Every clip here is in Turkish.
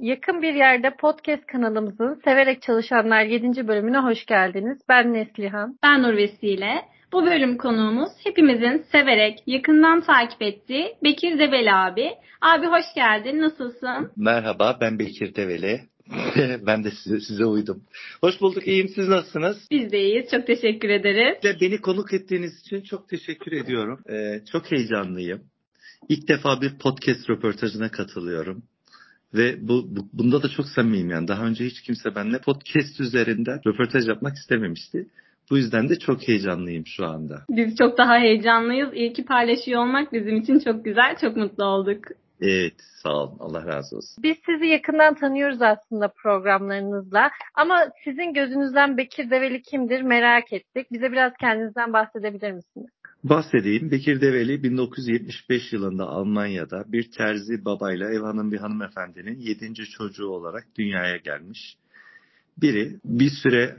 Yakın bir yerde podcast kanalımızın Severek Çalışanlar 7. bölümüne hoş geldiniz. Ben Neslihan. Ben Nur Vesile. Bu bölüm konuğumuz hepimizin severek, yakından takip ettiği Bekir Develi abi. Abi hoş geldin, nasılsın? Merhaba, ben Bekir Develi. ben de size, size uydum. Hoş bulduk, iyiyim. Siz nasılsınız? Biz de iyiyiz, çok teşekkür ederiz. Beni konuk ettiğiniz için çok teşekkür ediyorum. Ee, çok heyecanlıyım. İlk defa bir podcast röportajına katılıyorum. Ve bu, bu bunda da çok samimiyim yani. Daha önce hiç kimse benimle podcast üzerinden röportaj yapmak istememişti. Bu yüzden de çok heyecanlıyım şu anda. Biz çok daha heyecanlıyız. İyi ki paylaşıyor olmak bizim için çok güzel. Çok mutlu olduk. Evet sağ olun Allah razı olsun. Biz sizi yakından tanıyoruz aslında programlarınızla ama sizin gözünüzden Bekir Develi kimdir merak ettik. Bize biraz kendinizden bahsedebilir misiniz? Bahsedeyim. Bekir Develi 1975 yılında Almanya'da bir terzi babayla ev hanım bir hanımefendinin yedinci çocuğu olarak dünyaya gelmiş. Biri bir süre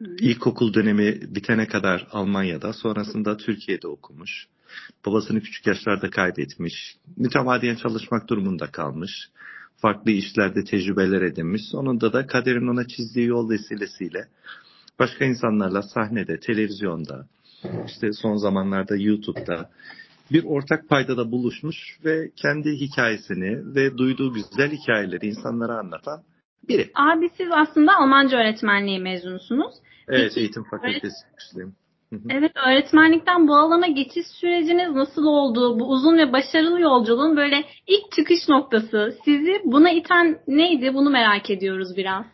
ilkokul dönemi bitene kadar Almanya'da sonrasında Türkiye'de okumuş. Babasını küçük yaşlarda kaybetmiş. Mütemadiyen çalışmak durumunda kalmış. Farklı işlerde tecrübeler edinmiş. Sonunda da kaderin ona çizdiği yol vesilesiyle başka insanlarla sahnede, televizyonda, işte son zamanlarda YouTube'da bir ortak paydada buluşmuş ve kendi hikayesini ve duyduğu güzel hikayeleri insanlara anlatan biri. Abi siz aslında Almanca öğretmenliği mezunusunuz. Evet, Peki, eğitim fakültesi öğret- Evet, öğretmenlikten bu alana geçiş süreciniz nasıl oldu? Bu uzun ve başarılı yolculuğun böyle ilk çıkış noktası sizi buna iten neydi? Bunu merak ediyoruz biraz.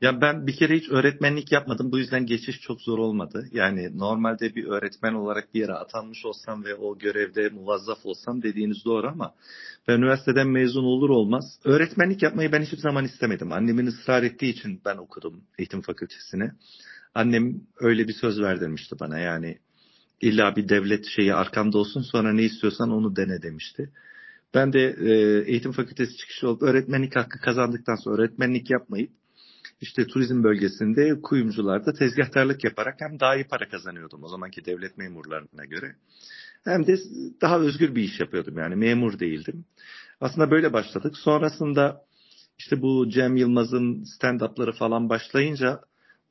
Ya ben bir kere hiç öğretmenlik yapmadım. Bu yüzden geçiş çok zor olmadı. Yani normalde bir öğretmen olarak bir yere atanmış olsam ve o görevde muvazzaf olsam dediğiniz doğru ama ben üniversiteden mezun olur olmaz öğretmenlik yapmayı ben hiçbir zaman istemedim. Annemin ısrar ettiği için ben okudum eğitim fakültesine. Annem öyle bir söz verdirmişti bana yani illa bir devlet şeyi arkanda olsun sonra ne istiyorsan onu dene demişti. Ben de e, eğitim fakültesi çıkışı olup öğretmenlik hakkı kazandıktan sonra öğretmenlik yapmayıp işte turizm bölgesinde kuyumcularda tezgahtarlık yaparak hem daha iyi para kazanıyordum o zamanki devlet memurlarına göre. Hem de daha özgür bir iş yapıyordum yani memur değildim. Aslında böyle başladık. Sonrasında işte bu Cem Yılmaz'ın stand-up'ları falan başlayınca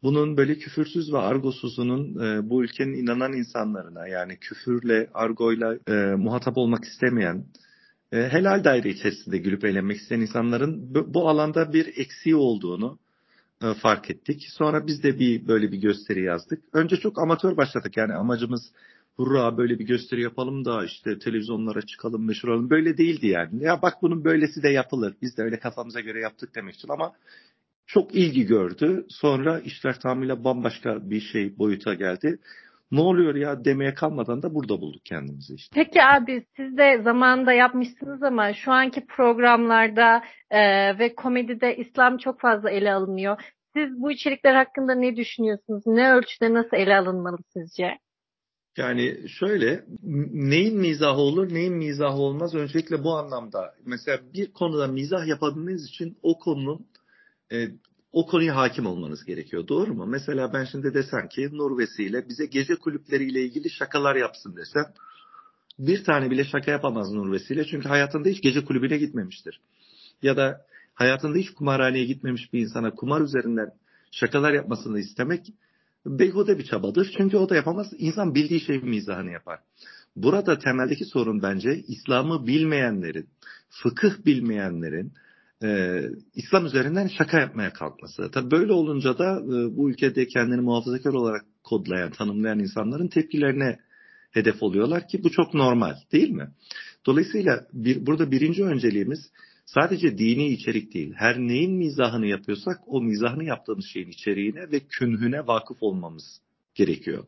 bunun böyle küfürsüz ve argosuzunun e, bu ülkenin inanan insanlarına yani küfürle, argoyla e, muhatap olmak istemeyen, e, helal daire içerisinde gülüp eğlenmek isteyen insanların bu, bu alanda bir eksiği olduğunu e, fark ettik. Sonra biz de bir böyle bir gösteri yazdık. Önce çok amatör başladık. Yani amacımız hurra böyle bir gösteri yapalım da işte televizyonlara çıkalım meşhur olalım. Böyle değildi yani. Ya bak bunun böylesi de yapılır. Biz de öyle kafamıza göre yaptık demek için ama çok ilgi gördü. Sonra işler tamamıyla bambaşka bir şey boyuta geldi. Ne oluyor ya demeye kalmadan da burada bulduk kendimizi işte. Peki abi siz de zamanında yapmışsınız ama şu anki programlarda e, ve komedide İslam çok fazla ele alınıyor. Siz bu içerikler hakkında ne düşünüyorsunuz? Ne ölçüde nasıl ele alınmalı sizce? Yani şöyle neyin mizahı olur neyin mizahı olmaz öncelikle bu anlamda. Mesela bir konuda mizah yapabilmeniz için o konunun e, o konuya hakim olmanız gerekiyor. Doğru mu? Mesela ben şimdi desem ki Nur Vesile bize gece kulüpleriyle ilgili şakalar yapsın desem bir tane bile şaka yapamaz Nur Vesile çünkü hayatında hiç gece kulübüne gitmemiştir. Ya da hayatında hiç kumarhaneye gitmemiş bir insana kumar üzerinden şakalar yapmasını istemek beyhude bir çabadır. Çünkü o da yapamaz. İnsan bildiği şeyin mizahını yapar. Burada temeldeki sorun bence İslam'ı bilmeyenlerin, fıkıh bilmeyenlerin, e, İslam üzerinden şaka yapmaya kalkması. Tabii böyle olunca da e, bu ülkede kendini muhafazakar olarak kodlayan, tanımlayan insanların tepkilerine hedef oluyorlar ki bu çok normal değil mi? Dolayısıyla bir, burada birinci önceliğimiz sadece dini içerik değil. Her neyin mizahını yapıyorsak o mizahını yaptığımız şeyin içeriğine ve künhüne vakıf olmamız gerekiyor.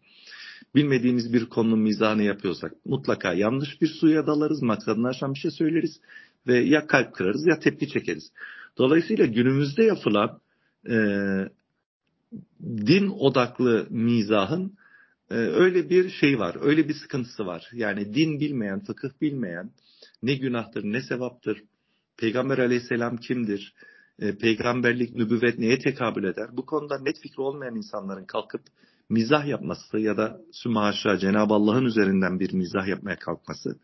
Bilmediğimiz bir konunun mizahını yapıyorsak mutlaka yanlış bir suya dalarız, maksadını aşan bir şey söyleriz ve ya kalp kırarız ya tepki çekeriz. Dolayısıyla günümüzde yapılan e, din odaklı mizahın e, öyle bir şey var, öyle bir sıkıntısı var. Yani din bilmeyen, fıkıh bilmeyen ne günahtır ne sevaptır, Peygamber aleyhisselam kimdir, e, peygamberlik, nübüvvet neye tekabül eder? Bu konuda net fikri olmayan insanların kalkıp mizah yapması ya da sümaşa Cenab-ı Allah'ın üzerinden bir mizah yapmaya kalkması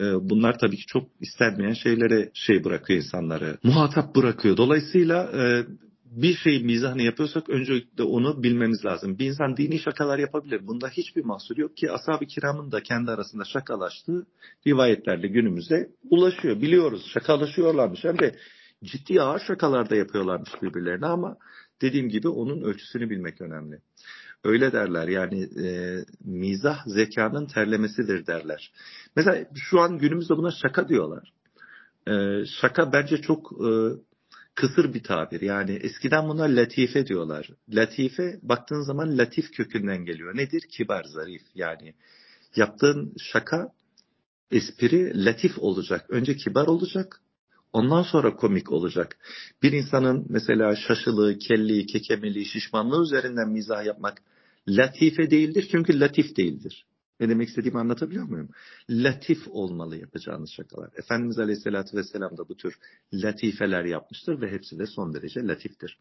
e, bunlar tabii ki çok istenmeyen şeylere şey bırakıyor insanları. Muhatap bırakıyor. Dolayısıyla e, bir şey mizahını yapıyorsak öncelikle onu bilmemiz lazım. Bir insan dini şakalar yapabilir. Bunda hiçbir mahsur yok ki ashab-ı kiramın da kendi arasında şakalaştığı rivayetlerle günümüzde ulaşıyor. Biliyoruz şakalaşıyorlarmış. Hem de ciddi ağır şakalar da yapıyorlarmış birbirlerine ama dediğim gibi onun ölçüsünü bilmek önemli. Öyle derler yani e, mizah zekanın terlemesidir derler. Mesela şu an günümüzde buna şaka diyorlar. E, şaka bence çok e, kısır bir tabir. Yani eskiden buna latife diyorlar. Latife baktığın zaman latif kökünden geliyor. Nedir? Kibar, zarif. Yani yaptığın şaka espri latif olacak. Önce kibar olacak. Ondan sonra komik olacak. Bir insanın mesela şaşılığı, kelliği, kekemeliği, şişmanlığı üzerinden mizah yapmak latife değildir. Çünkü latif değildir. Ne demek istediğimi anlatabiliyor muyum? Latif olmalı yapacağınız şakalar. Efendimiz Aleyhisselatü Vesselam da bu tür latifeler yapmıştır ve hepsi de son derece latiftir.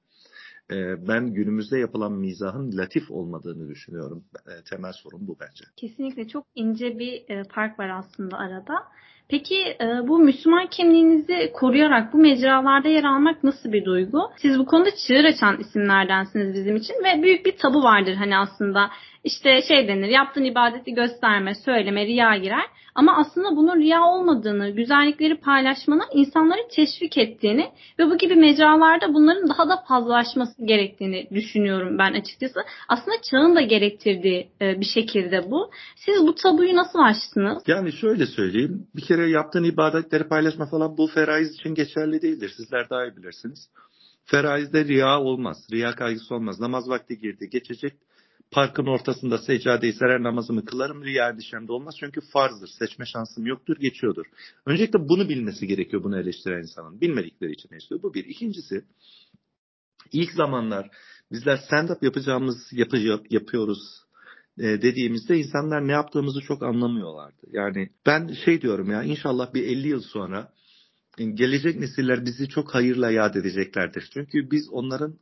Ee, ben günümüzde yapılan mizahın latif olmadığını düşünüyorum. Ee, temel sorun bu bence. Kesinlikle çok ince bir e, fark var aslında arada. Peki e, bu Müslüman kimliğinizi koruyarak bu mecralarda yer almak nasıl bir duygu? Siz bu konuda çığır açan isimlerdensiniz bizim için ve büyük bir tabu vardır hani aslında işte şey denir yaptığın ibadeti gösterme, söyleme, riya girer. Ama aslında bunun riya olmadığını, güzellikleri paylaşmana insanları teşvik ettiğini ve bu gibi mecralarda bunların daha da fazlalaşması gerektiğini düşünüyorum ben açıkçası. Aslında çağın da gerektirdiği e, bir şekilde bu. Siz bu tabuyu nasıl aştınız? Yani şöyle söyleyeyim. Bir kere yaptığın ibadetleri paylaşma falan bu feraiz için geçerli değildir. Sizler daha iyi bilirsiniz. Feraizde riya olmaz. Riya kaygısı olmaz. Namaz vakti girdi. Geçecek parkın ortasında seccadeyi serer namazımı kılarım riya endişemde olmaz. Çünkü farzdır. Seçme şansım yoktur. Geçiyordur. Öncelikle bunu bilmesi gerekiyor bunu eleştiren insanın. Bilmedikleri için eleştiriyor. Bu bir. İkincisi ilk zamanlar bizler stand-up yapacağımız yapı, yapıyoruz e, dediğimizde insanlar ne yaptığımızı çok anlamıyorlardı. Yani ben şey diyorum ya inşallah bir 50 yıl sonra gelecek nesiller bizi çok hayırla yad edeceklerdir. Çünkü biz onların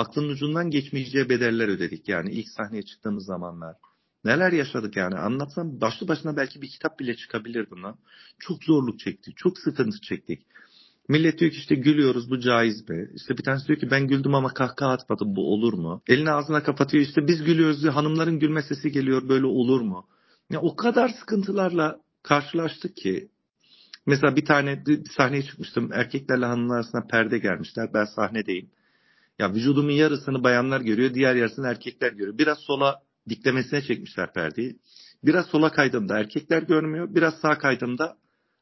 aklın ucundan geçmeyeceği bedeller ödedik yani ilk sahneye çıktığımız zamanlar. Neler yaşadık yani anlatsam başlı başına belki bir kitap bile çıkabilir bundan. Çok zorluk çektik, çok sıkıntı çektik. Millet diyor ki işte gülüyoruz bu caiz mi? İşte bir tanesi diyor ki ben güldüm ama kahkaha atmadım bu olur mu? Elini ağzına kapatıyor işte biz gülüyoruz diyor hanımların gülme sesi geliyor böyle olur mu? Ya o kadar sıkıntılarla karşılaştık ki mesela bir tane bir sahneye çıkmıştım erkeklerle hanımlar arasında perde gelmişler ben sahnedeyim. Ya vücudumun yarısını bayanlar görüyor, diğer yarısını erkekler görüyor. Biraz sola diklemesine çekmişler perdeyi. Biraz sola kaydığımda erkekler görmüyor, biraz sağ kaydığımda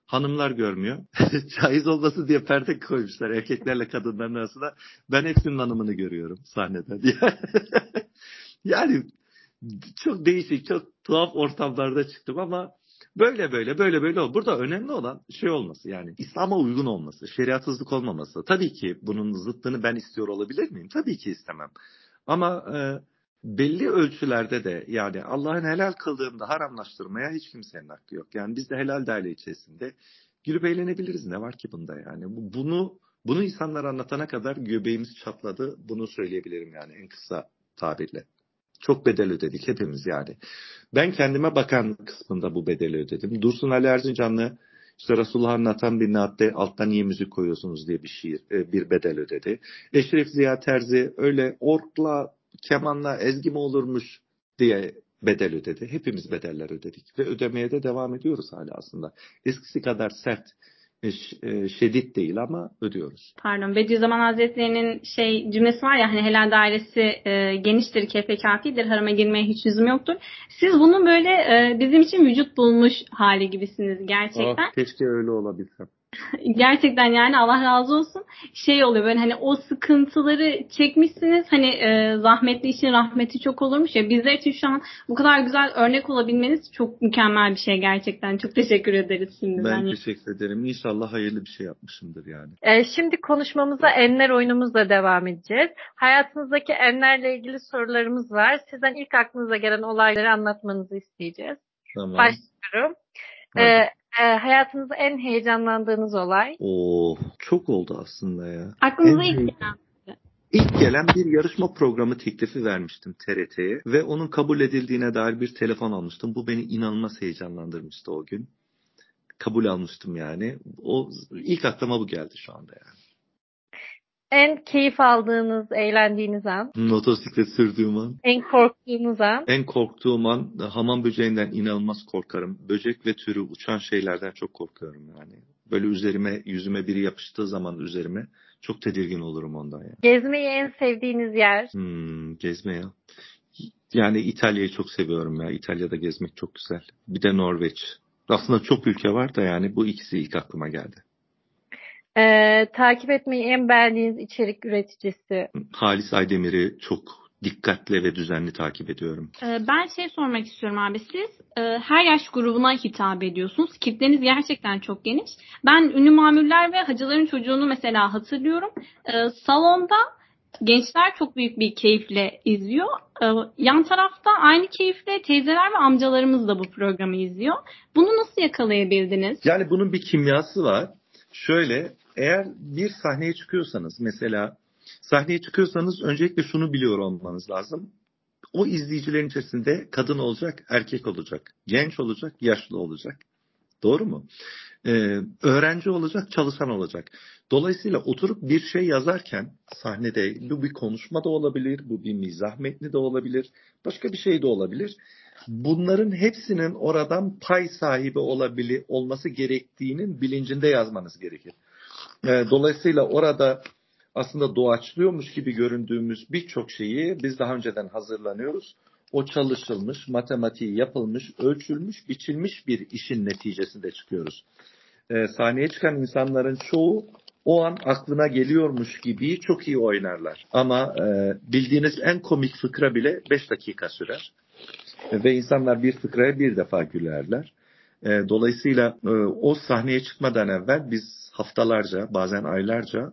hanımlar görmüyor. Caiz olması diye perde koymuşlar erkeklerle kadınların arasında. Ben hepsinin hanımını görüyorum sahnede diye. yani çok değişik, çok tuhaf ortamlarda çıktım ama Böyle böyle böyle böyle ol. Burada önemli olan şey olması yani İslam'a uygun olması, şeriatsızlık olmaması. Tabii ki bunun zıttını ben istiyor olabilir miyim? Tabii ki istemem. Ama e, belli ölçülerde de yani Allah'ın helal kıldığında haramlaştırmaya hiç kimsenin hakkı yok. Yani biz de helal daire içerisinde gülüp eğlenebiliriz. Ne var ki bunda yani? Bunu bunu insanlar anlatana kadar göbeğimiz çatladı. Bunu söyleyebilirim yani en kısa tabirle. Çok bedel ödedik hepimiz yani. Ben kendime bakan kısmında bu bedeli ödedim. Dursun Ali Erzincanlı işte Resulullah anlatan bir naatte alttan niye müzik koyuyorsunuz diye bir şiir, e, bir bedel ödedi. Eşref Ziya Terzi öyle orkla, kemanla ezgi mi olurmuş diye bedel ödedi. Hepimiz bedeller ödedik ve ödemeye de devam ediyoruz hala aslında. Eskisi kadar sert şiddet değil ama ödüyoruz. Pardon Bediüzzaman Hazretleri'nin şey cümlesi var ya hani helal dairesi e, geniştir, kefe kafidir, harama girmeye hiç yüzüm yoktur. Siz bunun böyle e, bizim için vücut bulmuş hali gibisiniz gerçekten. Oh, keşke öyle olabilsem. Gerçekten yani Allah razı olsun. Şey oluyor böyle hani o sıkıntıları çekmişsiniz. Hani e, zahmetli işin rahmeti çok olurmuş ya. Bizler için şu an bu kadar güzel örnek olabilmeniz çok mükemmel bir şey gerçekten. Çok teşekkür ederiz şimdi. Ben yani. teşekkür ederim. İnşallah hayırlı bir şey yapmışımdır yani. E, şimdi konuşmamıza enler oyunumuzla devam edeceğiz. Hayatınızdaki enlerle ilgili sorularımız var. Sizden ilk aklınıza gelen olayları anlatmanızı isteyeceğiz. Tamam. Başlıyorum. Ee, e, hayatınızda en heyecanlandığınız olay? Oo, çok oldu aslında ya. Aklınıza ilk gelen. İlk gelen bir yarışma programı teklifi vermiştim TRT'ye ve onun kabul edildiğine dair bir telefon almıştım. Bu beni inanılmaz heyecanlandırmıştı o gün. kabul almıştım yani. O ilk aklıma bu geldi şu anda yani. En keyif aldığınız, eğlendiğiniz an? Motosiklet sürdüğüm an. En korktuğunuz an? En korktuğum an hamam böceğinden inanılmaz korkarım. Böcek ve türü uçan şeylerden çok korkuyorum yani. Böyle üzerime, yüzüme biri yapıştığı zaman üzerime çok tedirgin olurum ondan yani. Gezmeyi en sevdiğiniz yer? Hmm, gezme ya. Yani İtalya'yı çok seviyorum ya. İtalya'da gezmek çok güzel. Bir de Norveç. Aslında çok ülke var da yani bu ikisi ilk aklıma geldi. Ee, takip etmeyi en beğendiğiniz içerik üreticisi? Halis Aydemir'i çok dikkatle ve düzenli takip ediyorum. Ee, ben şey sormak istiyorum abi siz e, her yaş grubuna hitap ediyorsunuz. Kitleniz gerçekten çok geniş. Ben ünlü mamuller ve hacıların çocuğunu mesela hatırlıyorum. Ee, salonda gençler çok büyük bir keyifle izliyor. Ee, yan tarafta aynı keyifle teyzeler ve amcalarımız da bu programı izliyor. Bunu nasıl yakalayabildiniz? Yani bunun bir kimyası var. Şöyle eğer bir sahneye çıkıyorsanız mesela sahneye çıkıyorsanız öncelikle şunu biliyor olmanız lazım. O izleyicilerin içerisinde kadın olacak, erkek olacak, genç olacak, yaşlı olacak. Doğru mu? Ee, öğrenci olacak, çalışan olacak. Dolayısıyla oturup bir şey yazarken sahnede bu bir konuşma da olabilir, bu bir mizah metni de olabilir, başka bir şey de olabilir. Bunların hepsinin oradan pay sahibi olabili olması gerektiğinin bilincinde yazmanız gerekir. Ee, dolayısıyla orada aslında doğaçlıyormuş gibi göründüğümüz birçok şeyi biz daha önceden hazırlanıyoruz. O çalışılmış, matematiği yapılmış, ölçülmüş, biçilmiş bir işin neticesinde çıkıyoruz. Ee, sahneye çıkan insanların çoğu o an aklına geliyormuş gibi çok iyi oynarlar. Ama e, bildiğiniz en komik fıkra bile 5 dakika sürer. Ve insanlar bir fıkraya bir defa gülerler. E, dolayısıyla e, o sahneye çıkmadan evvel biz haftalarca bazen aylarca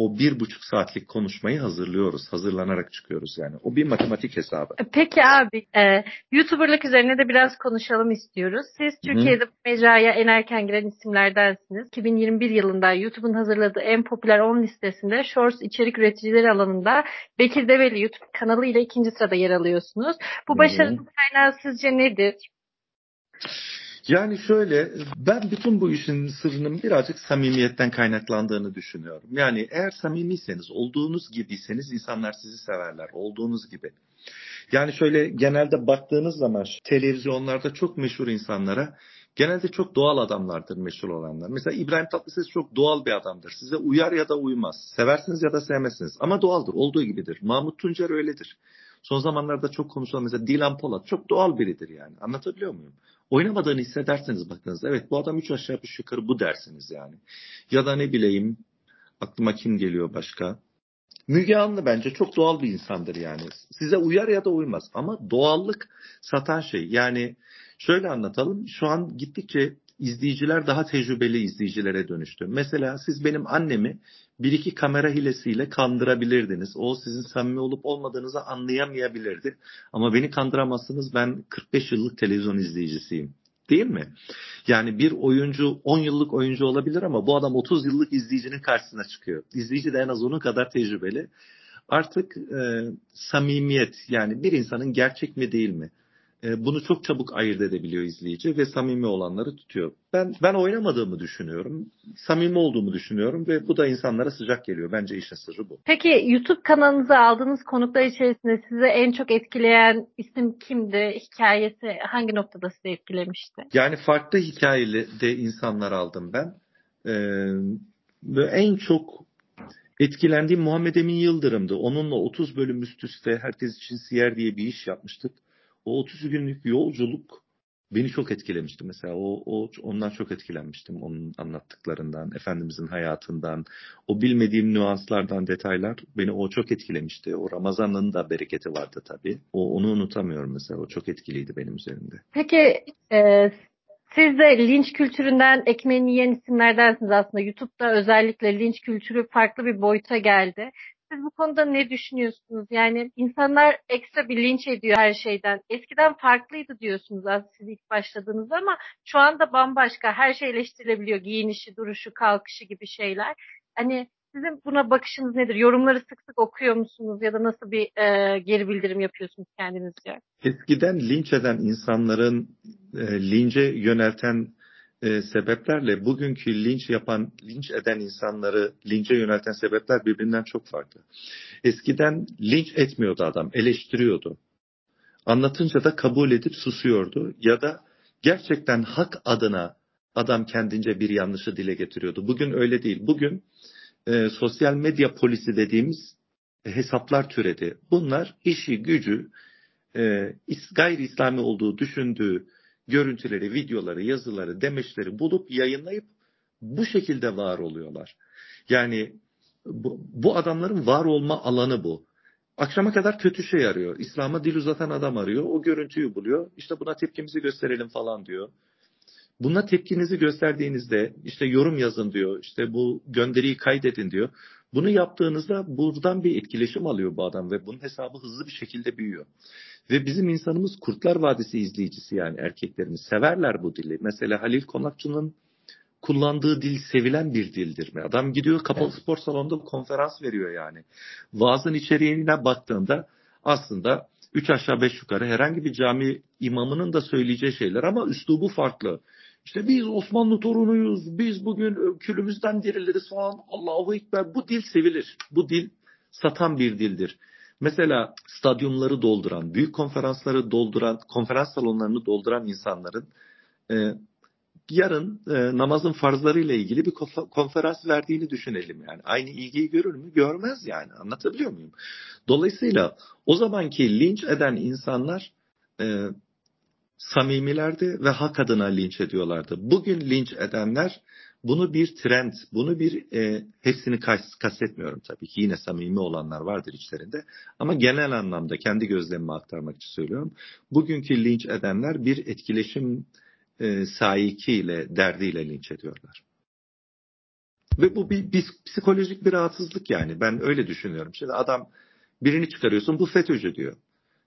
o bir buçuk saatlik konuşmayı hazırlıyoruz. Hazırlanarak çıkıyoruz yani. O bir matematik hesabı. Peki abi, e, YouTuber'lık üzerine de biraz konuşalım istiyoruz. Siz Türkiye'de bu mecraya en erken giren isimlerdensiniz. 2021 yılında YouTube'un hazırladığı en popüler 10 listesinde Shorts içerik üreticileri alanında Bekir Develi YouTube kanalı ile ikinci sırada yer alıyorsunuz. Bu başarının kaynağı sizce nedir? Yani şöyle ben bütün bu işin sırrının birazcık samimiyetten kaynaklandığını düşünüyorum. Yani eğer samimiyseniz, olduğunuz gibiyseniz insanlar sizi severler. Olduğunuz gibi. Yani şöyle genelde baktığınız zaman televizyonlarda çok meşhur insanlara genelde çok doğal adamlardır meşhur olanlar. Mesela İbrahim Tatlıses çok doğal bir adamdır. Size uyar ya da uymaz. Seversiniz ya da sevmezsiniz. Ama doğaldır. Olduğu gibidir. Mahmut Tuncer öyledir. Son zamanlarda çok konuşulan mesela Dilan Polat çok doğal biridir yani. Anlatabiliyor muyum? oynamadığını hissederseniz baktığınızda evet bu adam üç aşağı üç yukarı bu dersiniz yani. Ya da ne bileyim aklıma kim geliyor başka? Müge Anlı bence çok doğal bir insandır yani. Size uyar ya da uymaz ama doğallık satan şey. Yani şöyle anlatalım. Şu an gittikçe izleyiciler daha tecrübeli izleyicilere dönüştü. Mesela siz benim annemi bir iki kamera hilesiyle kandırabilirdiniz. O sizin samimi olup olmadığınızı anlayamayabilirdi. Ama beni kandıramazsınız ben 45 yıllık televizyon izleyicisiyim. Değil mi? Yani bir oyuncu 10 yıllık oyuncu olabilir ama bu adam 30 yıllık izleyicinin karşısına çıkıyor. İzleyici de en az onun kadar tecrübeli. Artık e, samimiyet yani bir insanın gerçek mi değil mi? E, bunu çok çabuk ayırt edebiliyor izleyici ve samimi olanları tutuyor. Ben ben oynamadığımı düşünüyorum. Samimi olduğumu düşünüyorum ve bu da insanlara sıcak geliyor. Bence işin sırrı bu. Peki YouTube kanalınıza aldığınız konuklar içerisinde size en çok etkileyen isim kimdi? Hikayesi hangi noktada sizi etkilemişti? Yani farklı hikayeli de insanlar aldım ben. Ee, en çok etkilendiğim Muhammed Emin Yıldırım'dı. Onunla 30 bölüm üst üste Herkes için Siyer diye bir iş yapmıştık o 30 günlük yolculuk beni çok etkilemişti mesela. O, o ondan çok etkilenmiştim onun anlattıklarından, efendimizin hayatından, o bilmediğim nüanslardan, detaylar beni o çok etkilemişti. O Ramazan'ın da bereketi vardı tabii. O onu unutamıyorum mesela. O çok etkiliydi benim üzerimde. Peki e, siz de linç kültüründen ekmeğini yiyen isimlerdensiniz aslında. YouTube'da özellikle linç kültürü farklı bir boyuta geldi. Siz bu konuda ne düşünüyorsunuz? Yani insanlar ekstra bir linç ediyor her şeyden. Eskiden farklıydı diyorsunuz aslında siz ilk başladığınızda ama şu anda bambaşka. Her şey eleştirilebiliyor. Giyinişi, duruşu, kalkışı gibi şeyler. Hani sizin buna bakışınız nedir? Yorumları sık sık okuyor musunuz ya da nasıl bir e, geri bildirim yapıyorsunuz kendinizce? Eskiden linç eden insanların e, lince yönelten e, sebeplerle bugünkü linç yapan, linç eden insanları linçe yönelten sebepler birbirinden çok farklı. Eskiden linç etmiyordu adam, eleştiriyordu. Anlatınca da kabul edip susuyordu ya da gerçekten hak adına adam kendince bir yanlışı dile getiriyordu. Bugün öyle değil. Bugün e, sosyal medya polisi dediğimiz hesaplar türedi. Bunlar işi gücü e, gayri İslami olduğu düşündüğü görüntüleri, videoları, yazıları, demeçleri bulup yayınlayıp bu şekilde var oluyorlar. Yani bu, bu adamların var olma alanı bu. Akşama kadar kötü şey arıyor. İslam'a dil uzatan adam arıyor. O görüntüyü buluyor. İşte buna tepkimizi gösterelim falan diyor. Buna tepkinizi gösterdiğinizde işte yorum yazın diyor. İşte bu gönderiyi kaydedin diyor. Bunu yaptığınızda buradan bir etkileşim alıyor bu adam ve bunun hesabı hızlı bir şekilde büyüyor. Ve bizim insanımız Kurtlar Vadisi izleyicisi yani erkeklerimiz severler bu dili. Mesela Halil Konakçı'nın kullandığı dil sevilen bir dildir mi? Adam gidiyor kapalı evet. spor salonunda konferans veriyor yani. Vaazın içeriğine baktığında aslında üç aşağı beş yukarı herhangi bir cami imamının da söyleyeceği şeyler ama üslubu farklı. İşte biz Osmanlı torunuyuz, biz bugün külümüzden diriliriz falan. Allahu Ekber. Bu dil sevilir. Bu dil satan bir dildir. Mesela stadyumları dolduran, büyük konferansları dolduran, konferans salonlarını dolduran insanların e, yarın e, namazın farzları ile ilgili bir konferans verdiğini düşünelim yani. Aynı ilgiyi görür mü? Görmez yani. Anlatabiliyor muyum? Dolayısıyla o zamanki linç eden insanlar e, samimilerdi ve hak adına linç ediyorlardı. Bugün linç edenler bunu bir trend, bunu bir e, hepsini kastetmiyorum tabii ki yine samimi olanlar vardır içlerinde ama genel anlamda kendi gözlemimi aktarmak için söylüyorum. Bugünkü linç edenler bir etkileşim e, sahikiyle, derdiyle linç ediyorlar. Ve bu bir, bir psikolojik bir rahatsızlık yani ben öyle düşünüyorum. Şimdi adam birini çıkarıyorsun bu FETÖ'cü diyor.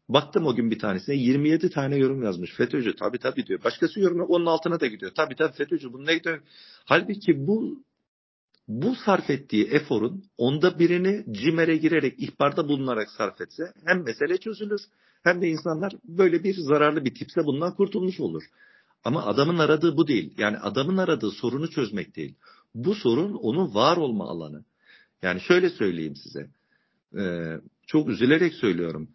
Baktım o gün bir tanesine 27 tane yorum yazmış. FETÖ'cü tabii tabii diyor. Başkası yorum onun altına da gidiyor. Tabii tabii FETÖ'cü bunu ne gidiyor? Halbuki bu bu sarf ettiği eforun onda birini CİMER'e girerek ihbarda bulunarak sarf etse hem mesele çözülür hem de insanlar böyle bir zararlı bir tipse bundan kurtulmuş olur. Ama adamın aradığı bu değil. Yani adamın aradığı sorunu çözmek değil. Bu sorun onun var olma alanı. Yani şöyle söyleyeyim size. Ee, çok üzülerek söylüyorum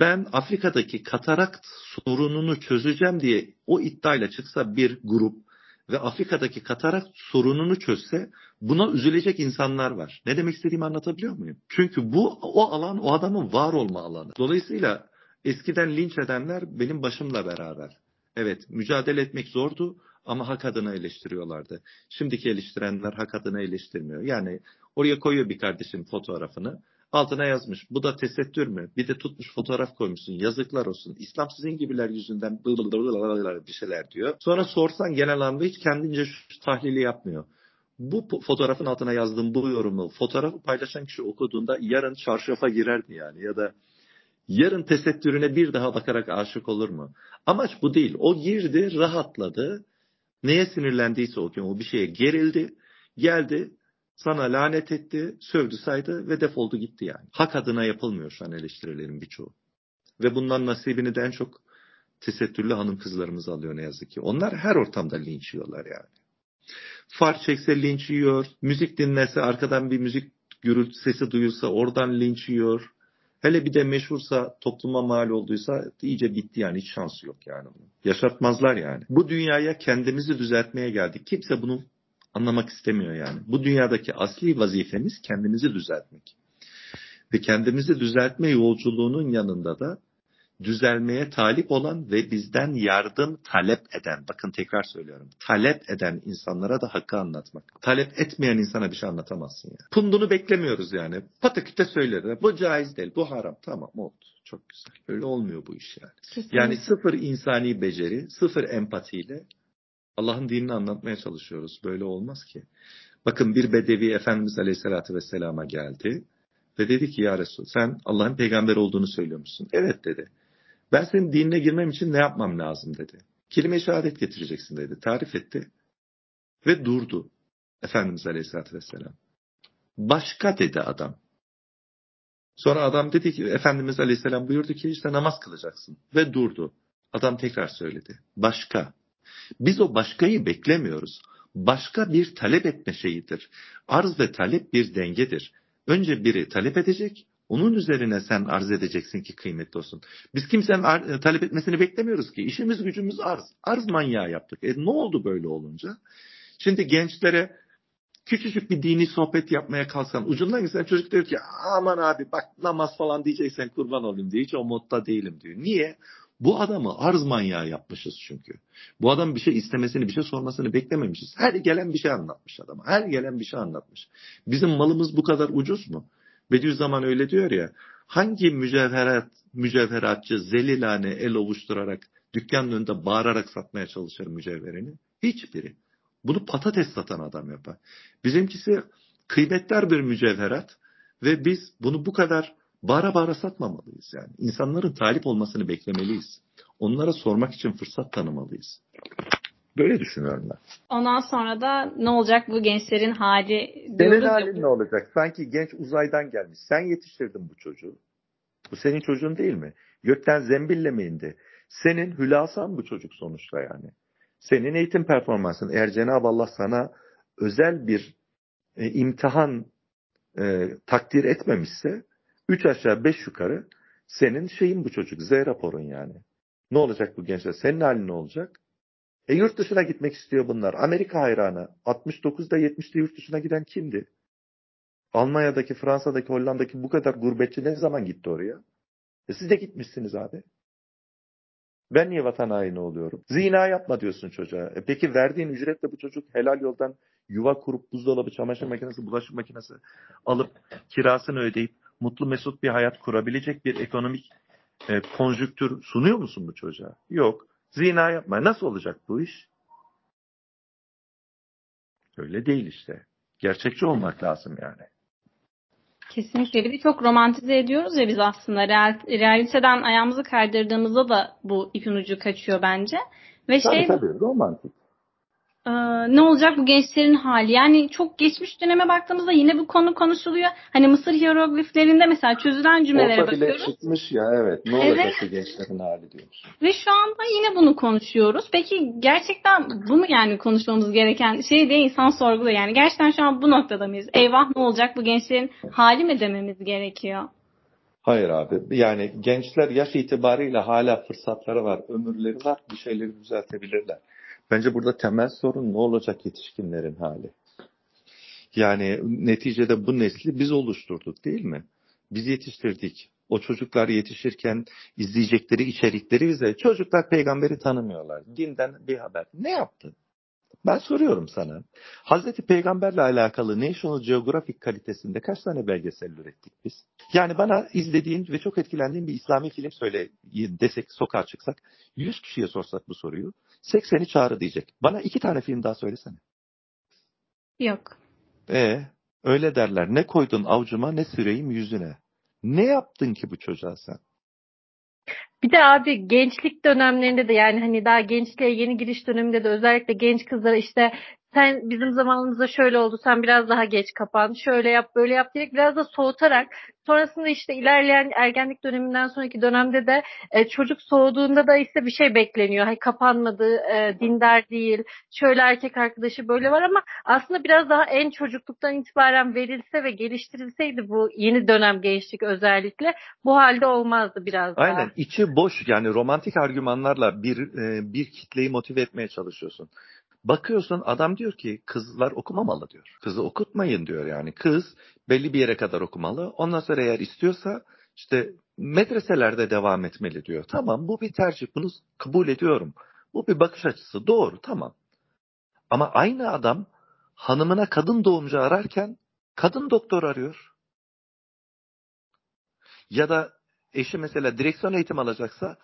ben Afrika'daki katarakt sorununu çözeceğim diye o iddiayla çıksa bir grup ve Afrika'daki katarakt sorununu çözse buna üzülecek insanlar var. Ne demek istediğimi anlatabiliyor muyum? Çünkü bu o alan o adamın var olma alanı. Dolayısıyla eskiden linç edenler benim başımla beraber. Evet mücadele etmek zordu ama hak adına eleştiriyorlardı. Şimdiki eleştirenler hak adına eleştirmiyor. Yani oraya koyuyor bir kardeşim fotoğrafını. Altına yazmış. Bu da tesettür mü? Bir de tutmuş fotoğraf koymuşsun. Yazıklar olsun. İslam sizin gibiler yüzünden bir şeyler diyor. Sonra sorsan genel anlamda hiç kendince şu tahlili yapmıyor. Bu fotoğrafın altına yazdığım bu yorumu fotoğrafı paylaşan kişi okuduğunda yarın çarşafa girerdi yani ya da yarın tesettürüne bir daha bakarak aşık olur mu? Amaç bu değil. O girdi, rahatladı. Neye sinirlendiyse o gün o bir şeye gerildi. Geldi sana lanet etti, sövdü saydı ve defoldu gitti yani. Hak adına yapılmıyor şu an eleştirilerin birçoğu. Ve bundan nasibini de en çok tesettürlü hanım kızlarımız alıyor ne yazık ki. Onlar her ortamda linç yiyorlar yani. Far çekse linç yiyor, müzik dinlese arkadan bir müzik gürültü sesi duyulsa oradan linç yiyor. Hele bir de meşhursa topluma mal olduysa iyice bitti yani hiç şansı yok yani. Yaşatmazlar yani. Bu dünyaya kendimizi düzeltmeye geldik. Kimse bunu anlamak istemiyor yani. Bu dünyadaki asli vazifemiz kendimizi düzeltmek. Ve kendimizi düzeltme yolculuğunun yanında da düzelmeye talip olan ve bizden yardım talep eden, bakın tekrar söylüyorum, talep eden insanlara da hakkı anlatmak. Talep etmeyen insana bir şey anlatamazsın yani. Pundunu beklemiyoruz yani. Pataküte söyler, bu caiz değil, bu haram. Tamam oldu, çok güzel. Öyle olmuyor bu iş yani. Kesinlikle. Yani sıfır insani beceri, sıfır empatiyle Allah'ın dinini anlatmaya çalışıyoruz. Böyle olmaz ki. Bakın bir bedevi Efendimiz Aleyhisselatü Vesselam'a geldi ve dedi ki ya Resul sen Allah'ın peygamber olduğunu söylüyormuşsun. Evet dedi. Ben senin dinine girmem için ne yapmam lazım dedi. Kelime-i şehadet getireceksin dedi. Tarif etti ve durdu Efendimiz Aleyhisselatü Vesselam. Başka dedi adam. Sonra adam dedi ki Efendimiz Aleyhisselam buyurdu ki işte namaz kılacaksın ve durdu. Adam tekrar söyledi. Başka. Biz o başkayı beklemiyoruz. Başka bir talep etme şeyidir. Arz ve talep bir dengedir. Önce biri talep edecek, onun üzerine sen arz edeceksin ki kıymetli olsun. Biz kimsenin ar- talep etmesini beklemiyoruz ki. İşimiz gücümüz arz. Arz manyağı yaptık. E ne oldu böyle olunca? Şimdi gençlere küçücük bir dini sohbet yapmaya kalsan ucundan gitsen çocuk diyor ki aman abi bak namaz falan diyeceksen kurban olayım diye hiç o modda değilim diyor. Niye? Bu adamı arz manyağı yapmışız çünkü. Bu adam bir şey istemesini, bir şey sormasını beklememişiz. Her gelen bir şey anlatmış adama. Her gelen bir şey anlatmış. Bizim malımız bu kadar ucuz mu? Bediüzzaman öyle diyor ya. Hangi mücevherat, mücevheratçı zelilane el ovuşturarak dükkanın önünde bağırarak satmaya çalışır mücevherini? Hiçbiri. Bunu patates satan adam yapar. Bizimkisi kıymetler bir mücevherat ve biz bunu bu kadar bağıra bağıra satmamalıyız yani. İnsanların talip olmasını beklemeliyiz. Onlara sormak için fırsat tanımalıyız. Böyle düşünüyorum ben. Ondan sonra da ne olacak bu gençlerin hali Senin halin ne olacak? Sanki genç uzaydan gelmiş. Sen yetiştirdin bu çocuğu. Bu senin çocuğun değil mi? Gökten zembille mi indi? Senin hülasan bu çocuk sonuçta yani. Senin eğitim performansın. Eğer Cenab-ı Allah sana özel bir e, imtihan e, takdir etmemişse üç aşağı beş yukarı senin şeyin bu çocuk. Z raporun yani. Ne olacak bu gençler? Senin halin ne olacak? E yurt dışına gitmek istiyor bunlar. Amerika hayranı. 69'da 70'de yurt dışına giden kimdi? Almanya'daki, Fransa'daki, Hollanda'daki bu kadar gurbetçi ne zaman gitti oraya? E siz de gitmişsiniz abi. Ben niye vatan haini oluyorum? Zina yapma diyorsun çocuğa. E peki verdiğin ücretle bu çocuk helal yoldan yuva kurup buzdolabı, çamaşır makinesi, bulaşık makinesi alıp kirasını ödeyip mutlu mesut bir hayat kurabilecek bir ekonomik e, konjüktür sunuyor musun bu çocuğa? Yok. Zina yapma. Nasıl olacak bu iş? Öyle değil işte. Gerçekçi olmak lazım yani. Kesinlikle. Bir de çok romantize ediyoruz ya biz aslında. Real, realiteden ayağımızı kaydırdığımızda da bu ipin ucu kaçıyor bence. Ve tabii şey tabii romantik. Ee, ne olacak bu gençlerin hali? Yani çok geçmiş döneme baktığımızda yine bu konu konuşuluyor. Hani Mısır hierogliflerinde mesela çözülen cümlelere Orta bakıyoruz. çıkmış ya evet. Ne Evet. olacak bu gençlerin hali diyoruz. Ve şu anda yine bunu konuşuyoruz. Peki gerçekten bu mu yani konuşmamız gereken şey diye insan sorguluyor. Yani gerçekten şu an bu noktada mıyız? Eyvah ne olacak bu gençlerin hali mi dememiz gerekiyor? Hayır abi. Yani gençler yaş itibariyle hala fırsatları var, ömürleri var. Bir şeyleri düzeltebilirler. Bence burada temel sorun ne olacak yetişkinlerin hali? Yani neticede bu nesli biz oluşturduk değil mi? Biz yetiştirdik. O çocuklar yetişirken izleyecekleri içerikleri bize çocuklar peygamberi tanımıyorlar. Dinden bir haber. Ne yaptı? Ben soruyorum sana. Hazreti Peygamberle alakalı National Geographic kalitesinde kaç tane belgesel ürettik biz? Yani bana izlediğin ve çok etkilendiğin bir İslami film söyle desek sokağa çıksak 100 kişiye sorsak bu soruyu 80'i çağrı diyecek. Bana iki tane film daha söylesene. Yok. E öyle derler. Ne koydun avcuma ne süreyim yüzüne. Ne yaptın ki bu çocuğa sen? Bir de abi gençlik dönemlerinde de yani hani daha gençliğe yeni giriş döneminde de özellikle genç kızlara işte sen bizim zamanımızda şöyle oldu sen biraz daha geç kapan şöyle yap böyle yap diyerek biraz da soğutarak sonrasında işte ilerleyen ergenlik döneminden sonraki dönemde de e, çocuk soğuduğunda da işte bir şey bekleniyor. Hani kapanmadı, e, dindar değil, şöyle erkek arkadaşı böyle var ama aslında biraz daha en çocukluktan itibaren verilse ve geliştirilseydi bu yeni dönem gençlik özellikle bu halde olmazdı biraz daha. Aynen içi boş yani romantik argümanlarla bir e, bir kitleyi motive etmeye çalışıyorsun. Bakıyorsun adam diyor ki kızlar okumamalı diyor. Kızı okutmayın diyor yani. Kız belli bir yere kadar okumalı. Ondan sonra eğer istiyorsa işte medreselerde devam etmeli diyor. Tamam bu bir tercih. Bunu kabul ediyorum. Bu bir bakış açısı. Doğru tamam. Ama aynı adam hanımına kadın doğumcu ararken kadın doktor arıyor. Ya da eşi mesela direksiyon eğitim alacaksa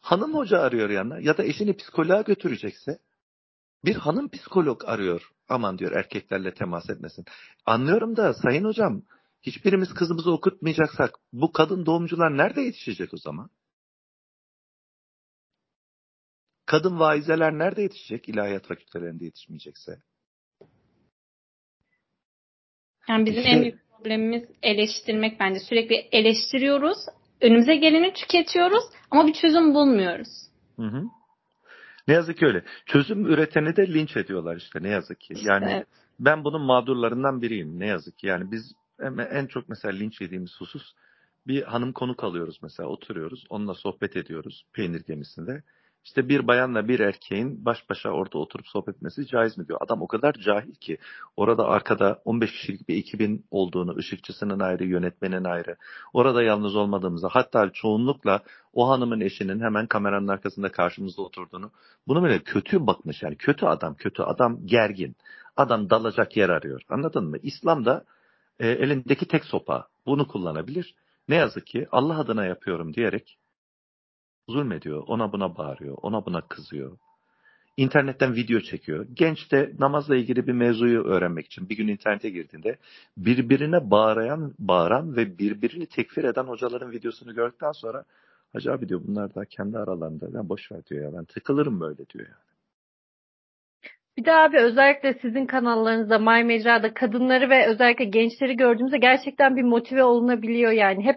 hanım hoca arıyor yanına. Ya da eşini psikoloğa götürecekse bir hanım psikolog arıyor. Aman diyor erkeklerle temas etmesin. Anlıyorum da sayın hocam hiçbirimiz kızımızı okutmayacaksak bu kadın doğumcular nerede yetişecek o zaman? Kadın vaizeler nerede yetişecek ilahiyat fakültelerinde yetişmeyecekse? Yani bizim İşte- en büyük problemimiz eleştirmek bence. Sürekli eleştiriyoruz. Önümüze geleni tüketiyoruz ama bir çözüm bulmuyoruz. Hı hı. Ne yazık ki öyle. Çözüm üreteni de linç ediyorlar işte ne yazık ki. Yani Evet. ben bunun mağdurlarından biriyim ne yazık ki. Yani biz en- en çok mesela linç yediğimiz husus bir hanım konuk alıyoruz mesela oturuyoruz onunla sohbet ediyoruz peynir gemisinde. İşte bir bayanla bir erkeğin baş başa orada oturup sohbet etmesi caiz mi diyor. Adam o kadar cahil ki orada arkada 15 kişilik bir ekibin olduğunu, ışıkçısının ayrı, yönetmenin ayrı. Orada yalnız olmadığımızı hatta çoğunlukla o hanımın eşinin hemen kameranın arkasında karşımızda oturduğunu bunu böyle kötü bakmış yani kötü adam, kötü adam gergin. Adam dalacak yer arıyor. Anladın mı? İslam'da e, elindeki tek sopa bunu kullanabilir. Ne yazık ki Allah adına yapıyorum diyerek zulmediyor. Ona buna bağırıyor. Ona buna kızıyor. İnternetten video çekiyor. Genç de namazla ilgili bir mevzuyu öğrenmek için bir gün internete girdiğinde birbirine bağıran, bağıran ve birbirini tekfir eden hocaların videosunu gördükten sonra Hacı abi diyor bunlar da kendi aralarında. Ben boş ver diyor ya ben tıkılırım böyle diyor ya. Bir de abi özellikle sizin kanallarınızda My Mecra'da kadınları ve özellikle gençleri gördüğümüzde gerçekten bir motive olunabiliyor yani. Hep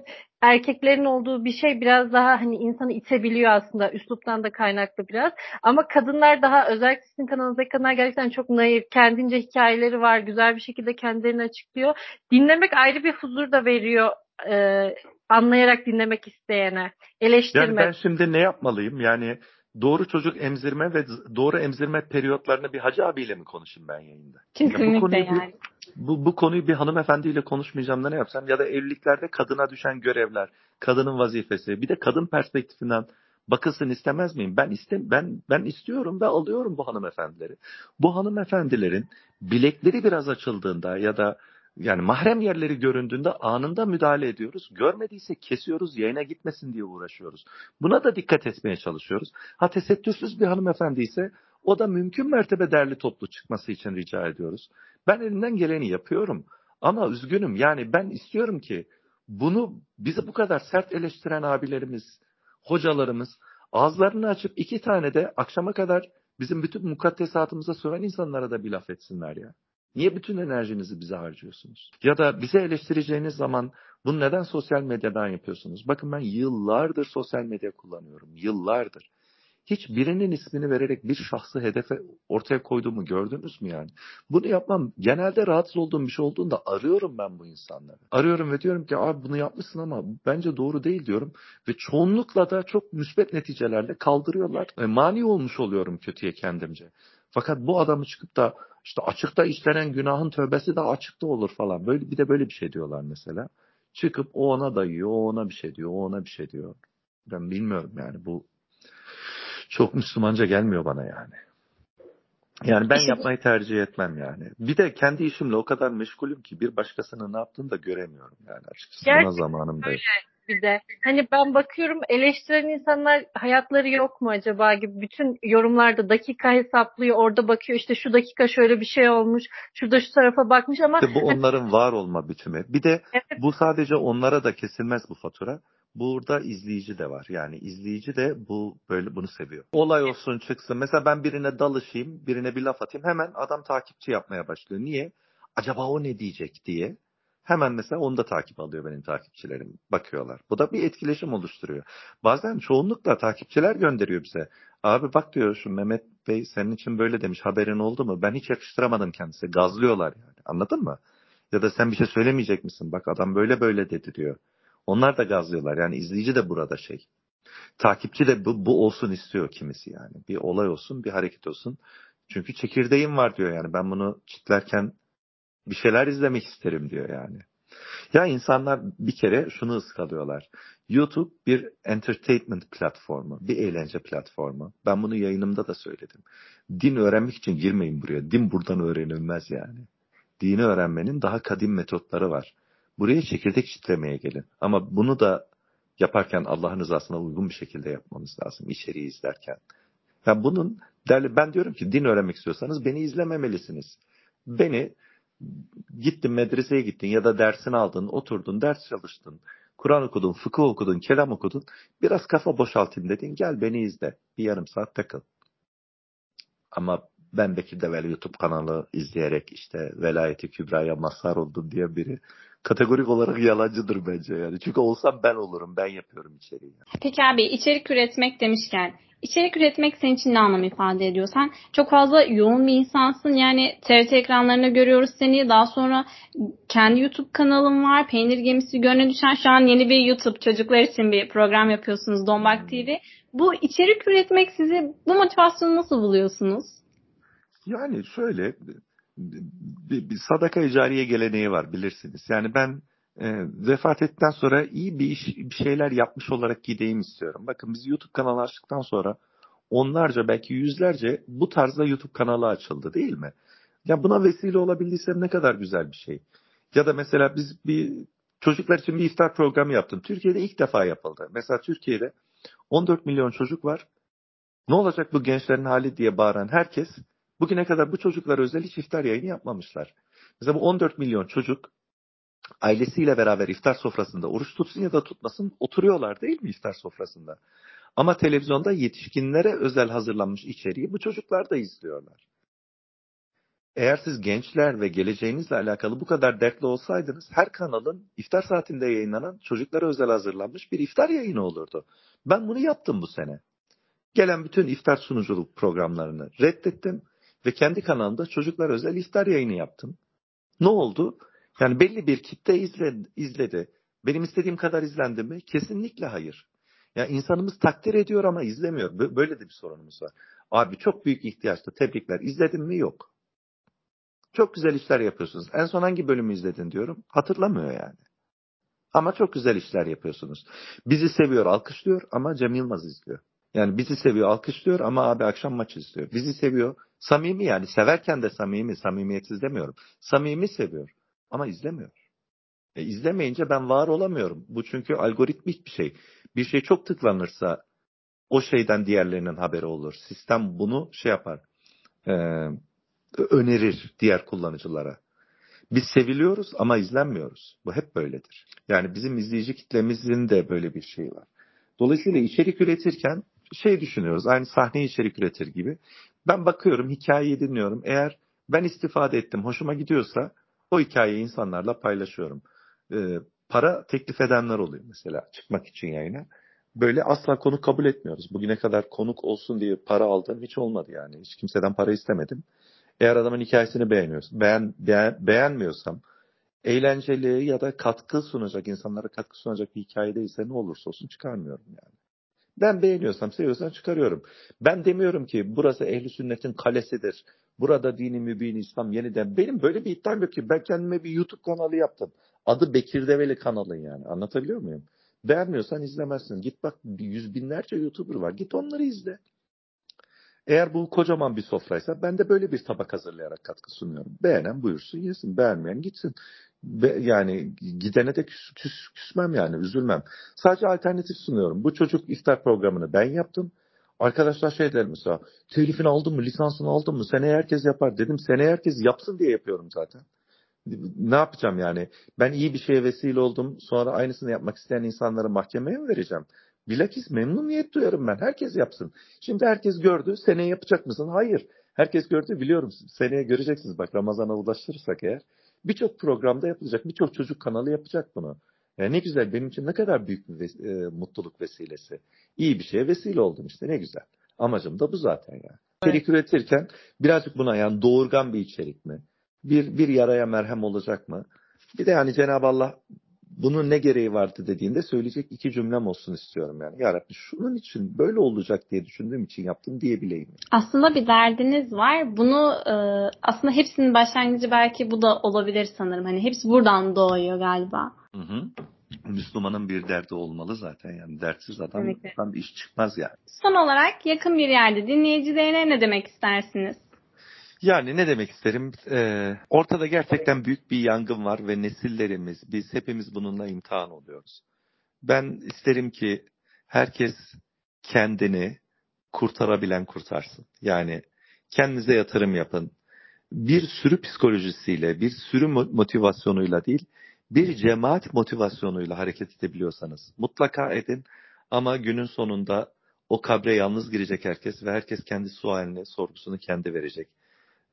erkeklerin olduğu bir şey biraz daha hani insanı itebiliyor aslında. Üsluptan da kaynaklı biraz. Ama kadınlar daha özellikle sizin kanalınızdaki kadınlar gerçekten çok naif. Kendince hikayeleri var. Güzel bir şekilde kendilerini açıklıyor. Dinlemek ayrı bir huzur da veriyor. e, anlayarak dinlemek isteyene. Eleştirmek. Yani ben şimdi ne yapmalıyım? Yani doğru çocuk emzirme ve doğru emzirme periyotlarını bir hacı abiyle mi konuşayım ben yayında? Ya bu Kesinlikle konuyu bir- yani. Bu, bu konuyu bir hanımefendiyle konuşmayacağım da ne yapsam? Ya da evliliklerde kadına düşen görevler, kadının vazifesi, bir de kadın perspektifinden bakılsın istemez miyim? Ben istem ben ben istiyorum ve alıyorum bu hanımefendileri. Bu hanımefendilerin bilekleri biraz açıldığında ya da yani mahrem yerleri göründüğünde anında müdahale ediyoruz. Görmediyse kesiyoruz, yayına gitmesin diye uğraşıyoruz. Buna da dikkat etmeye çalışıyoruz. Ha tesettürsüz bir hanımefendi ise o da mümkün mertebe derli toplu çıkması için rica ediyoruz. Ben elimden geleni yapıyorum. Ama üzgünüm yani ben istiyorum ki bunu bizi bu kadar sert eleştiren abilerimiz, hocalarımız ağızlarını açıp iki tane de akşama kadar bizim bütün mukaddesatımıza söven insanlara da bir laf etsinler ya. Niye bütün enerjinizi bize harcıyorsunuz? Ya da bize eleştireceğiniz zaman bunu neden sosyal medyadan yapıyorsunuz? Bakın ben yıllardır sosyal medya kullanıyorum. Yıllardır hiç birinin ismini vererek bir şahsı hedefe ortaya koyduğumu gördünüz mü yani? Bunu yapmam genelde rahatsız olduğum bir şey olduğunda arıyorum ben bu insanları. Arıyorum ve diyorum ki abi bunu yapmışsın ama bence doğru değil diyorum. Ve çoğunlukla da çok müsbet neticelerle kaldırıyorlar. E, mani olmuş oluyorum kötüye kendimce. Fakat bu adamı çıkıp da işte açıkta işlenen günahın tövbesi de açıkta olur falan. Böyle bir de böyle bir şey diyorlar mesela. Çıkıp o ona dayıyor, o ona bir şey diyor, o ona bir şey diyor. Ben bilmiyorum yani bu çok Müslümanca gelmiyor bana yani. Yani ben yapmayı tercih etmem yani. Bir de kendi işimle o kadar meşgulüm ki bir başkasının ne yaptığını da göremiyorum yani açıkçası. Buna Gerçekten zamanım da yok. bir de. Hani ben bakıyorum eleştiren insanlar hayatları yok mu acaba gibi bütün yorumlarda dakika hesaplıyor. Orada bakıyor işte şu dakika şöyle bir şey olmuş. Şurada şu tarafa bakmış ama İşte bu onların var olma biçimi. Bir de Evet. bu sadece onlara da kesilmez bu fatura. Burada izleyici de var. Yani izleyici de bu böyle bunu seviyor. Olay olsun çıksın. Mesela ben birine dalışayım, birine bir laf atayım. Hemen adam takipçi yapmaya başlıyor. Niye? Acaba o ne diyecek diye. Hemen mesela onu da takip alıyor benim takipçilerim. Bakıyorlar. Bu da bir etkileşim oluşturuyor. Bazen çoğunlukla takipçiler gönderiyor bize. Abi bak diyor şu Mehmet Bey senin için böyle demiş haberin oldu mu? Ben hiç yakıştıramadım kendisi. Gazlıyorlar yani. Anladın mı? Ya da sen bir şey söylemeyecek misin? Bak adam böyle böyle dedi diyor. Onlar da gazlıyorlar. Yani izleyici de burada şey. Takipçi de bu, bu olsun istiyor kimisi yani. Bir olay olsun, bir hareket olsun. Çünkü çekirdeğim var diyor yani. Ben bunu çitlerken bir şeyler izlemek isterim diyor yani. Ya insanlar bir kere şunu ıskalıyorlar. YouTube bir entertainment platformu, bir eğlence platformu. Ben bunu yayınımda da söyledim. Din öğrenmek için girmeyin buraya. Din buradan öğrenilmez yani. Dini öğrenmenin daha kadim metotları var. Buraya çekirdek çitlemeye gelin. Ama bunu da yaparken Allah'ın rızasına uygun bir şekilde yapmanız lazım içeriği izlerken. Ya bunun derli ben diyorum ki din öğrenmek istiyorsanız beni izlememelisiniz. Beni gittin medreseye gittin ya da dersini aldın, oturdun, ders çalıştın, Kur'an okudun, fıkıh okudun, kelam okudun. Biraz kafa boşaltayım dedin. Gel beni izle. Bir yarım saat takıl. Ama ben Bekir Devel YouTube kanalı izleyerek işte velayeti kübraya mazhar oldum diye biri kategorik olarak yalancıdır bence yani. Çünkü olsam ben olurum. Ben yapıyorum içeriği. Peki abi içerik üretmek demişken içerik üretmek senin için ne anlam ifade ediyor? Sen çok fazla yoğun bir insansın. Yani TRT ekranlarında görüyoruz seni. Daha sonra kendi YouTube kanalın var. Peynir Gemisi Gönle Düşen şu an yeni bir YouTube çocuklar için bir program yapıyorsunuz Donbak TV. Bu içerik üretmek sizi bu motivasyonu nasıl buluyorsunuz? Yani şöyle bir, bir sadaka cariye geleneği var bilirsiniz. Yani ben e, vefat ettikten sonra iyi bir iş, bir şeyler yapmış olarak gideyim istiyorum. Bakın biz YouTube kanalı açtıktan sonra onlarca belki yüzlerce bu tarzda YouTube kanalı açıldı değil mi? Ya buna vesile olabildiysem ne kadar güzel bir şey. Ya da mesela biz bir çocuklar için bir iftar programı yaptım. Türkiye'de ilk defa yapıldı. Mesela Türkiye'de 14 milyon çocuk var. Ne olacak bu gençlerin hali diye bağıran herkes bugüne kadar bu çocuklar özel hiç iftar yayını yapmamışlar. Mesela bu 14 milyon çocuk ailesiyle beraber iftar sofrasında oruç tutsun ya da tutmasın oturuyorlar değil mi iftar sofrasında? Ama televizyonda yetişkinlere özel hazırlanmış içeriği bu çocuklar da izliyorlar. Eğer siz gençler ve geleceğinizle alakalı bu kadar dertli olsaydınız her kanalın iftar saatinde yayınlanan çocuklara özel hazırlanmış bir iftar yayını olurdu. Ben bunu yaptım bu sene. Gelen bütün iftar sunuculuk programlarını reddettim ve kendi kanalımda çocuklar özel iftar yayını yaptım. Ne oldu? Yani belli bir kitle izledi. izledi. Benim istediğim kadar izlendi mi? Kesinlikle hayır. Yani insanımız takdir ediyor ama izlemiyor. Böyle de bir sorunumuz var. Abi çok büyük ihtiyaçta tebrikler. İzledin mi? Yok. Çok güzel işler yapıyorsunuz. En son hangi bölümü izledin diyorum. Hatırlamıyor yani. Ama çok güzel işler yapıyorsunuz. Bizi seviyor, alkışlıyor ama Cem Yılmaz izliyor. Yani bizi seviyor, alkışlıyor ama abi akşam maç izliyor. Bizi seviyor, samimi yani severken de samimi, samimiyetsiz demiyorum. Samimi seviyor ama izlemiyor. E, izlemeyince ben var olamıyorum. Bu çünkü algoritmik bir şey. Bir şey çok tıklanırsa o şeyden diğerlerinin haberi olur. Sistem bunu şey yapar. E, önerir diğer kullanıcılara. Biz seviliyoruz ama izlenmiyoruz. Bu hep böyledir. Yani bizim izleyici kitlemizin de böyle bir şeyi var. Dolayısıyla içerik üretirken şey düşünüyoruz. Aynı sahne içerik üretir gibi. Ben bakıyorum, hikayeyi dinliyorum. Eğer ben istifade ettim, hoşuma gidiyorsa o hikayeyi insanlarla paylaşıyorum. Ee, para teklif edenler oluyor mesela çıkmak için yayına. Böyle asla konuk kabul etmiyoruz. Bugüne kadar konuk olsun diye para aldığım hiç olmadı yani. Hiç kimseden para istemedim. Eğer adamın hikayesini beğeniyorsun, beğen, beğen, beğenmiyorsam, eğlenceli ya da katkı sunacak, insanlara katkı sunacak bir hikayedeyse ne olursa olsun çıkarmıyorum yani. Ben beğeniyorsam, seviyorsam çıkarıyorum. Ben demiyorum ki burası ehli sünnetin kalesidir. Burada dini mübin İslam yeniden. Benim böyle bir iddiam yok ki. Ben kendime bir YouTube kanalı yaptım. Adı Bekir Develi kanalı yani. Anlatabiliyor muyum? Beğenmiyorsan izlemezsin. Git bak yüz binlerce YouTuber var. Git onları izle. Eğer bu kocaman bir sofraysa ben de böyle bir tabak hazırlayarak katkı sunuyorum. Beğenen buyursun yesin, beğenmeyen gitsin. Yani gidene de küs, küs, küsmem yani, üzülmem. Sadece alternatif sunuyorum. Bu çocuk iftar programını ben yaptım. Arkadaşlar şey der mesela, telifini aldın mı, lisansını aldın mı, seneye herkes yapar. Dedim seneye herkes yapsın diye yapıyorum zaten. Ne yapacağım yani? Ben iyi bir şeye vesile oldum, sonra aynısını yapmak isteyen insanları mahkemeye mi vereceğim? Bilakis memnuniyet duyarım ben. Herkes yapsın. Şimdi herkes gördü. Seneye yapacak mısın? Hayır. Herkes gördü biliyorum. Seneye göreceksiniz bak Ramazan'a ulaştırırsak eğer. Birçok programda yapılacak. Birçok çocuk kanalı yapacak bunu. Yani ne güzel benim için ne kadar büyük bir ves- e, mutluluk vesilesi. İyi bir şeye vesile oldum işte ne güzel. Amacım da bu zaten yani. Evet. İçerik üretirken birazcık buna yani doğurgan bir içerik mi? Bir, bir yaraya merhem olacak mı? Bir de yani Cenab-ı Allah bunun ne gereği vardı dediğinde söyleyecek iki cümlem olsun istiyorum yani. Ya Rabbi şunun için böyle olacak diye düşündüğüm için yaptım diyebileyim. Aslında bir derdiniz var. Bunu e, aslında hepsinin başlangıcı belki bu da olabilir sanırım. Hani hepsi buradan doğuyor galiba. Hı hı. Müslümanın bir derdi olmalı zaten yani dertsiz adam bir iş çıkmaz yani. Son olarak yakın bir yerde dinleyicilerine ne demek istersiniz? Yani ne demek isterim? Ee, ortada gerçekten büyük bir yangın var ve nesillerimiz, biz hepimiz bununla imtihan oluyoruz. Ben isterim ki herkes kendini kurtarabilen kurtarsın. Yani kendinize yatırım yapın. Bir sürü psikolojisiyle, bir sürü motivasyonuyla değil, bir cemaat motivasyonuyla hareket edebiliyorsanız mutlaka edin. Ama günün sonunda o kabre yalnız girecek herkes ve herkes kendi sualini, sorgusunu kendi verecek.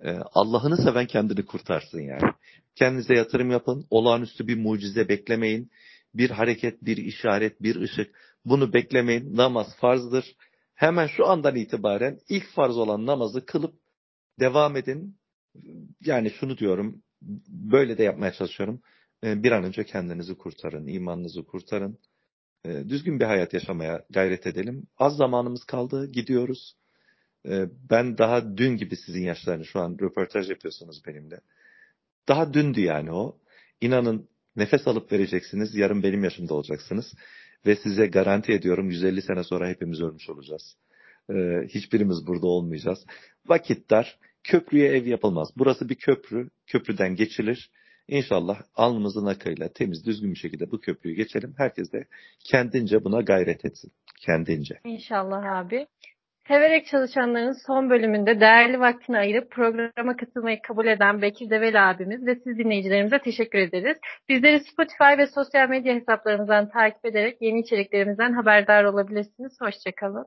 Ee, Allah'ını seven kendini kurtarsın yani. Kendinize yatırım yapın. Olağanüstü bir mucize beklemeyin. Bir hareket, bir işaret, bir ışık. Bunu beklemeyin. Namaz farzdır. hemen şu andan itibaren ilk farz olan namazı kılıp devam edin. Yani şunu diyorum, böyle de yapmaya çalışıyorum. Ee, bir an önce kendinizi kurtarın, imanınızı kurtarın. Ee, düzgün bir hayat yaşamaya gayret edelim. Az zamanımız kaldı, gidiyoruz. Ee, ben daha dün gibi sizin yaşlarını şu an röportaj yapıyorsunuz benimle. Daha dündü yani o. İnanın nefes alıp vereceksiniz, yarın benim yaşımda olacaksınız. Ve size garanti ediyorum 150 sene sonra hepimiz ölmüş olacağız. Hiçbirimiz burada olmayacağız. Vakit dar, köprüye ev yapılmaz. Burası bir köprü, köprüden geçilir İnşallah alnımızın akıyla temiz, düzgün bir şekilde bu köprüyü geçelim. Herkes de kendince buna gayret etsin. Kendince. İnşallah abi. Severek çalışanların son bölümünde değerli vaktini ayırıp programa katılmayı kabul eden Bekir Develi abimiz ve siz dinleyicilerimize teşekkür ederiz. Bizleri Spotify ve sosyal medya hesaplarımızdan takip ederek yeni içeriklerimizden haberdar olabilirsiniz. Hoşçakalın.